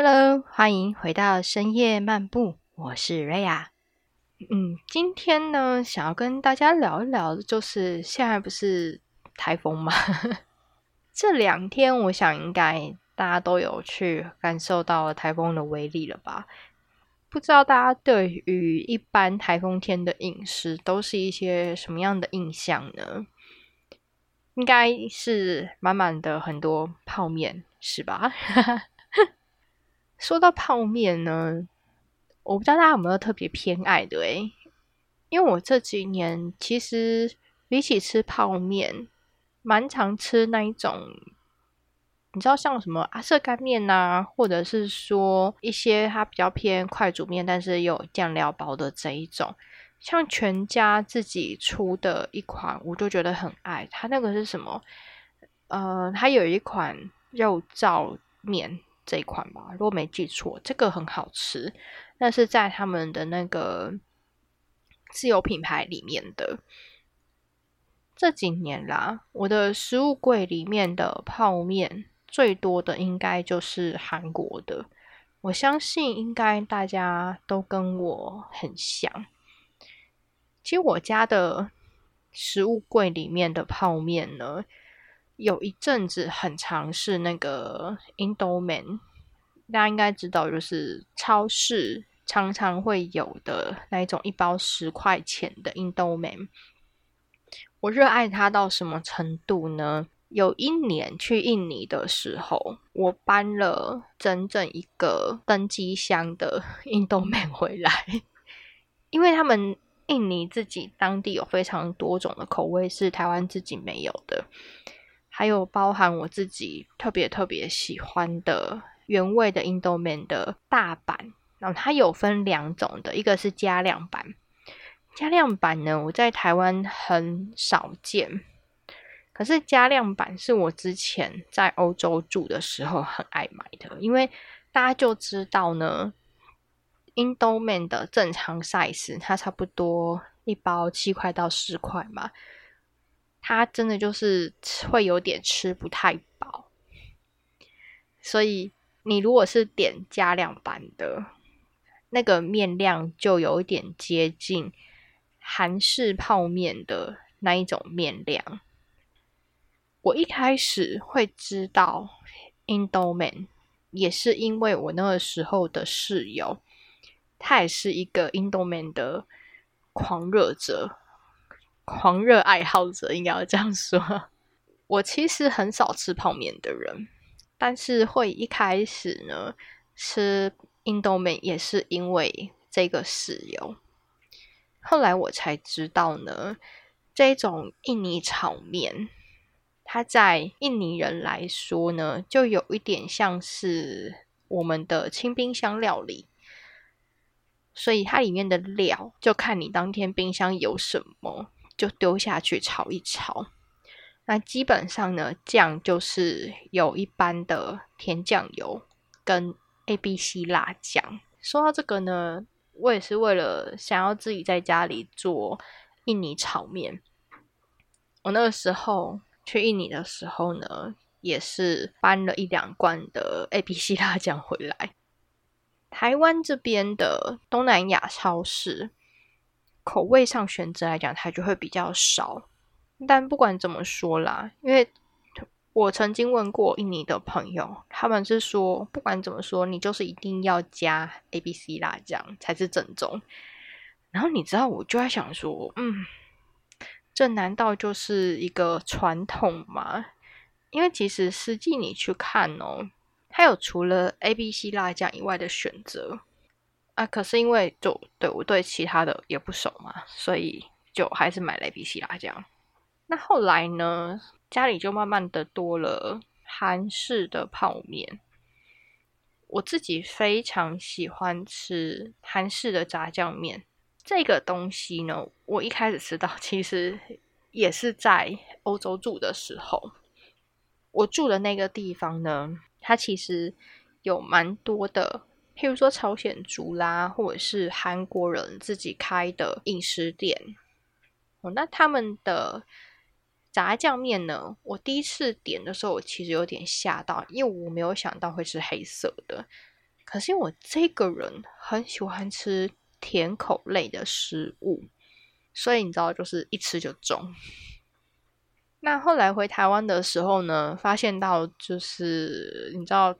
Hello，欢迎回到深夜漫步，我是瑞亚。嗯，今天呢，想要跟大家聊一聊，就是现在不是台风吗？这两天，我想应该大家都有去感受到台风的威力了吧？不知道大家对于一般台风天的饮食都是一些什么样的印象呢？应该是满满的很多泡面，是吧？说到泡面呢，我不知道大家有没有特别偏爱的诶，因为我这几年其实比起吃泡面，蛮常吃那一种，你知道像什么阿瑟干面呐，或者是说一些它比较偏快煮面，但是有酱料包的这一种，像全家自己出的一款，我就觉得很爱。它那个是什么？呃，它有一款肉燥面。这一款吧，如果没记错，这个很好吃。那是在他们的那个自有品牌里面的。这几年啦，我的食物柜里面的泡面最多的应该就是韩国的。我相信应该大家都跟我很像。其实我家的食物柜里面的泡面呢。有一阵子很尝试那个 Indoman，大家应该知道，就是超市常常会有的那一种一包十块钱的 Indoman。我热爱它到什么程度呢？有一年去印尼的时候，我搬了整整一个登机箱的 Indoman 回来，因为他们印尼自己当地有非常多种的口味是台湾自己没有的。还有包含我自己特别特别喜欢的原味的印度面的大版，然后它有分两种的，一个是加量版。加量版呢，我在台湾很少见，可是加量版是我之前在欧洲住的时候很爱买的，因为大家就知道呢，印度面的正常 size 它差不多一包七块到十块嘛。它真的就是会有点吃不太饱，所以你如果是点加量版的，那个面量就有一点接近韩式泡面的那一种面量。我一开始会知道 Indoman，也是因为我那个时候的室友，他也是一个 Indoman 的狂热者。狂热爱好者应该要这样说。我其实很少吃泡面的人，但是会一开始呢吃印度面也是因为这个室友。后来我才知道呢，这种印尼炒面，它在印尼人来说呢，就有一点像是我们的清冰箱料理，所以它里面的料就看你当天冰箱有什么。就丢下去炒一炒，那基本上呢，酱就是有一般的甜酱油跟 A B C 辣酱。说到这个呢，我也是为了想要自己在家里做印尼炒面。我那个时候去印尼的时候呢，也是搬了一两罐的 A B C 辣酱回来。台湾这边的东南亚超市。口味上选择来讲，它就会比较少。但不管怎么说啦，因为我曾经问过印尼的朋友，他们是说，不管怎么说，你就是一定要加 A B C 辣酱才是正宗。然后你知道，我就在想说，嗯，这难道就是一个传统吗？因为其实实际你去看哦，它有除了 A B C 辣酱以外的选择。啊，可是因为就对我对其他的也不熟嘛，所以就还是买了 A B C 辣酱。那后来呢，家里就慢慢的多了韩式的泡面。我自己非常喜欢吃韩式的炸酱面。这个东西呢，我一开始吃到其实也是在欧洲住的时候，我住的那个地方呢，它其实有蛮多的。譬如说朝鲜族啦，或者是韩国人自己开的饮食店，哦，那他们的炸酱面呢？我第一次点的时候，我其实有点吓到，因为我没有想到会是黑色的。可是我这个人很喜欢吃甜口类的食物，所以你知道，就是一吃就中。那后来回台湾的时候呢，发现到就是你知道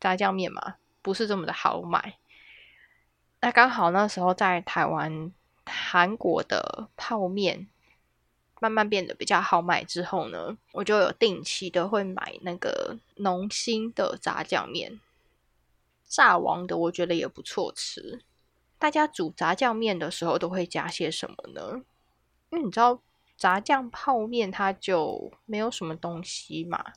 炸酱面嘛，不是这么的好买。那刚好那时候在台湾，韩国的泡面慢慢变得比较好买之后呢，我就有定期的会买那个农心的炸酱面。炸王的我觉得也不错吃。大家煮炸酱面的时候都会加些什么呢？因为你知道炸酱泡面它就没有什么东西嘛。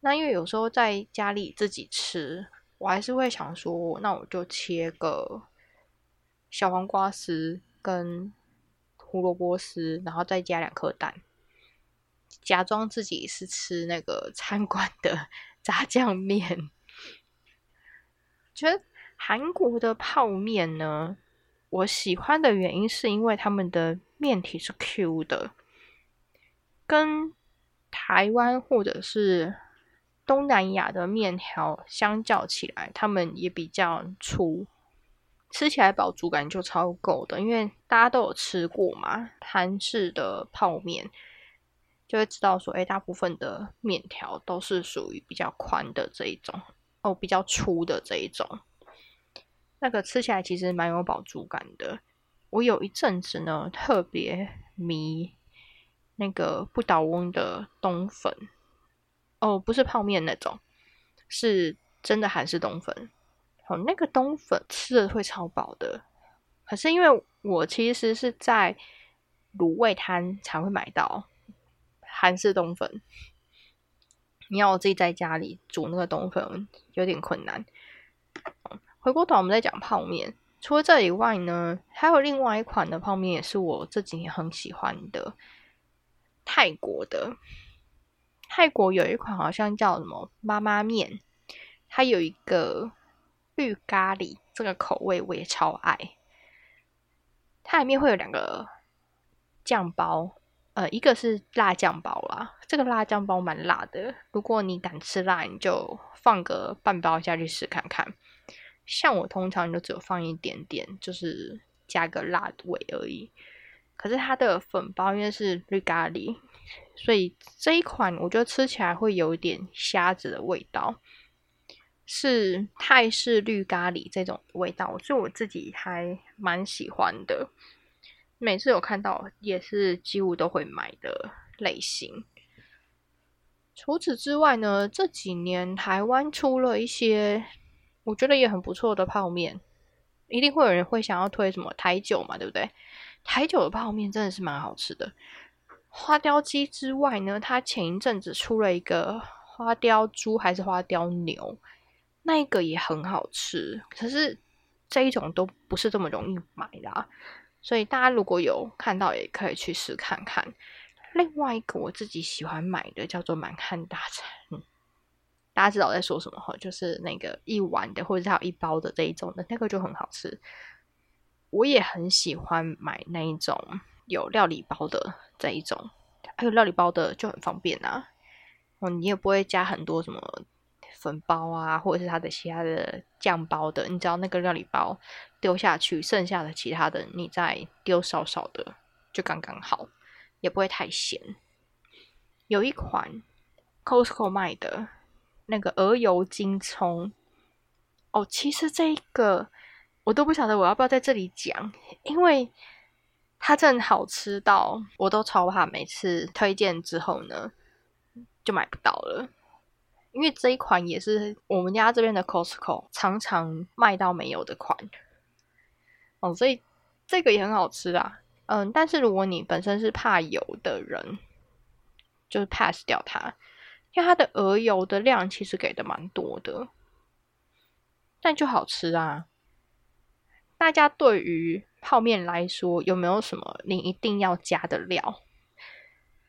那因为有时候在家里自己吃，我还是会想说，那我就切个小黄瓜丝跟胡萝卜丝，然后再加两颗蛋，假装自己是吃那个 餐馆的 炸酱面。觉得韩国的泡面呢，我喜欢的原因是因为他们的面体是 Q 的，跟台湾或者是东南亚的面条相较起来，他们也比较粗，吃起来饱足感就超够的。因为大家都有吃过嘛，韩式的泡面就会知道说，哎，大部分的面条都是属于比较宽的这一种。哦，比较粗的这一种，那个吃起来其实蛮有饱足感的。我有一阵子呢，特别迷那个不倒翁的冬粉，哦，不是泡面那种，是真的韩式冬粉。哦，那个冬粉吃的会超饱的。可是因为我其实是在卤味摊才会买到韩式冬粉。你要我自己在家里煮那个冬粉有点困难。回过头我们再讲泡面，除了这以外呢，还有另外一款的泡面也是我这几年很喜欢的，泰国的。泰国有一款好像叫什么妈妈面，它有一个绿咖喱这个口味我也超爱。它里面会有两个酱包。呃，一个是辣酱包啦，这个辣酱包蛮辣的。如果你敢吃辣，你就放个半包下去试看看。像我通常就只有放一点点，就是加个辣味而已。可是它的粉包因为是绿咖喱，所以这一款我觉得吃起来会有一点虾子的味道，是泰式绿咖喱这种味道，所以我自己还蛮喜欢的。每次有看到，也是几乎都会买的类型。除此之外呢，这几年台湾出了一些我觉得也很不错的泡面，一定会有人会想要推什么台酒嘛，对不对？台酒的泡面真的是蛮好吃的。花雕鸡之外呢，它前一阵子出了一个花雕猪还是花雕牛，那一个也很好吃。可是这一种都不是这么容易买的。所以大家如果有看到，也可以去试看看。另外一个我自己喜欢买的叫做满汉大餐，大家知道我在说什么哈？就是那个一碗的或者是有一包的这一种的，那个就很好吃。我也很喜欢买那一种有料理包的这一种，还有料理包的就很方便啊。哦，你也不会加很多什么。粉包啊，或者是它的其他的酱包的，你只要那个料理包丢下去，剩下的其他的你再丢少少的，就刚刚好，也不会太咸。有一款 Costco 卖的那个鹅油金葱，哦，其实这个我都不晓得我要不要在这里讲，因为它真的好吃到我都超怕，每次推荐之后呢，就买不到了。因为这一款也是我们家这边的 Costco 常常卖到没有的款哦，所以这个也很好吃啊。嗯，但是如果你本身是怕油的人，就是 pass 掉它，因为它的鹅油的量其实给的蛮多的，但就好吃啊。大家对于泡面来说，有没有什么你一定要加的料？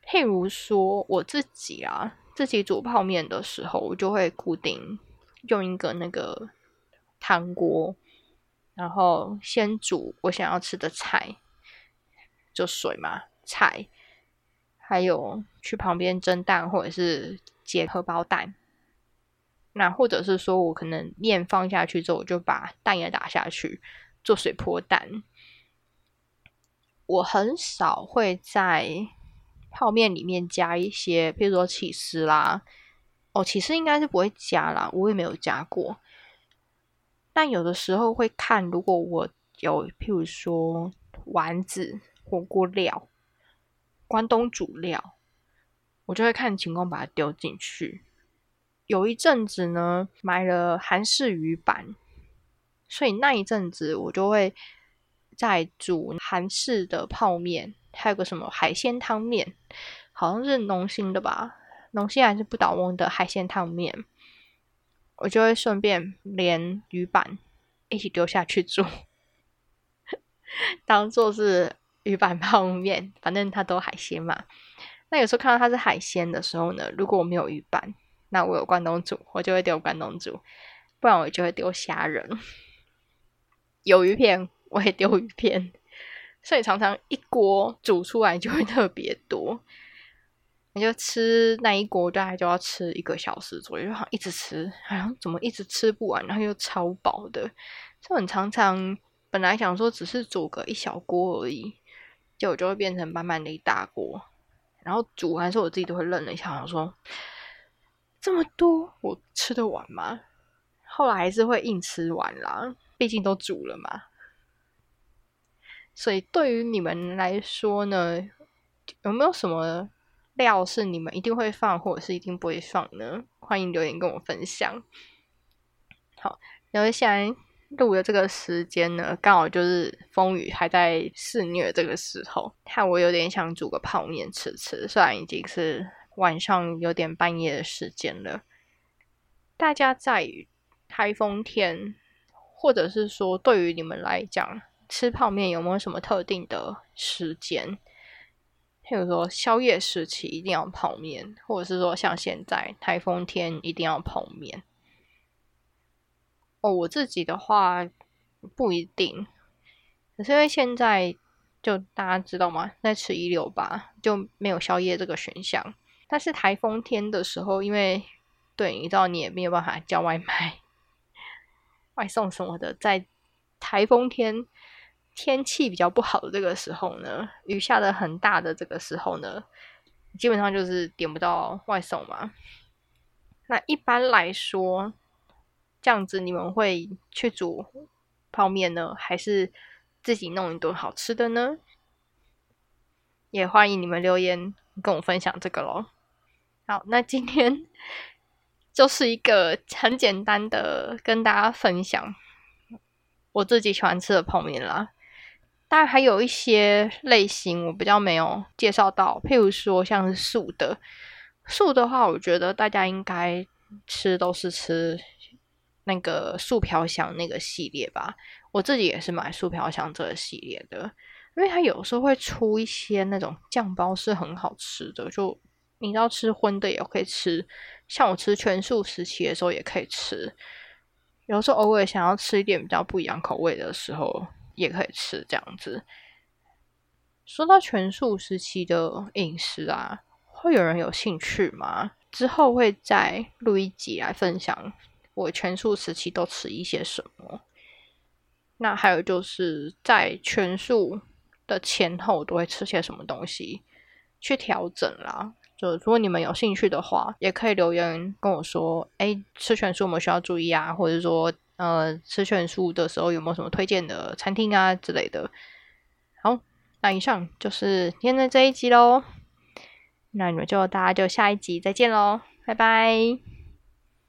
譬如说我自己啊。自己煮泡面的时候，我就会固定用一个那个汤锅，然后先煮我想要吃的菜，就水嘛，菜，还有去旁边蒸蛋或者是煎荷包蛋，那或者是说我可能面放下去之后，我就把蛋也打下去做水泼蛋。我很少会在泡面里面加一些，譬如说起司啦。哦，起司应该是不会加啦，我也没有加过。但有的时候会看，如果我有譬如说丸子、火锅料、关东煮料，我就会看情况把它丢进去。有一阵子呢，买了韩式鱼板，所以那一阵子我就会在煮韩式的泡面，还有个什么海鲜汤面，好像是农心的吧，农心还是不倒翁的海鲜汤面，我就会顺便连鱼板一起丢下去煮，当做是鱼板泡面，反正它都海鲜嘛。那有时候看到它是海鲜的时候呢，如果我没有鱼板。那我有关东煮，我就会丢关东煮；不然我就会丢虾仁。鱿鱼片，我也丢鱼片。所以常常一锅煮出来就会特别多，你就吃那一锅大概就要吃一个小时左右，好像一直吃，好像怎么一直吃不完，然后又超饱的。就很常常本来想说只是煮个一小锅而已，结果就会变成满满的一大锅。然后煮完之后，我自己都会愣了一下，想说。这么多，我吃得完吗？后来还是会硬吃完啦，毕竟都煮了嘛。所以对于你们来说呢，有没有什么料是你们一定会放，或者是一定不会放呢？欢迎留言跟我分享。好，因为现在录的这个时间呢，刚好就是风雨还在肆虐这个时候，看我有点想煮个泡面吃吃，虽然已经是。晚上有点半夜的时间了，大家在台风天，或者是说对于你们来讲，吃泡面有没有什么特定的时间？譬如说宵夜时期一定要泡面，或者是说像现在台风天一定要泡面？哦，我自己的话不一定，可是因为现在就大家知道吗？在吃一六八就没有宵夜这个选项。但是台风天的时候，因为对，你知道你也没有办法叫外卖、外送什么的，在台风天天气比较不好的这个时候呢，雨下的很大的这个时候呢，基本上就是点不到外送嘛。那一般来说，这样子你们会去煮泡面呢，还是自己弄一顿好吃的呢？也欢迎你们留言跟我分享这个喽。好，那今天 就是一个很简单的跟大家分享我自己喜欢吃的泡面啦。当然还有一些类型我比较没有介绍到，譬如说像是素的，素的话，我觉得大家应该吃都是吃那个素飘香那个系列吧。我自己也是买素飘香这个系列的，因为它有时候会出一些那种酱包是很好吃的，就。你要吃荤的也可以吃，像我吃全素时期的时候也可以吃。有时候偶尔想要吃一点比较不一样口味的时候，也可以吃这样子。说到全素时期的饮食啊，会有人有兴趣吗？之后会再录一集来分享我全素时期都吃一些什么。那还有就是在全素的前后都会吃些什么东西去调整啦。就如果你们有兴趣的话，也可以留言跟我说，哎，吃全素有没有需要注意啊？或者说，呃，吃全素的时候有没有什么推荐的餐厅啊之类的？好，那以上就是今天的这一集喽。那你们就大家就下一集再见喽，拜拜。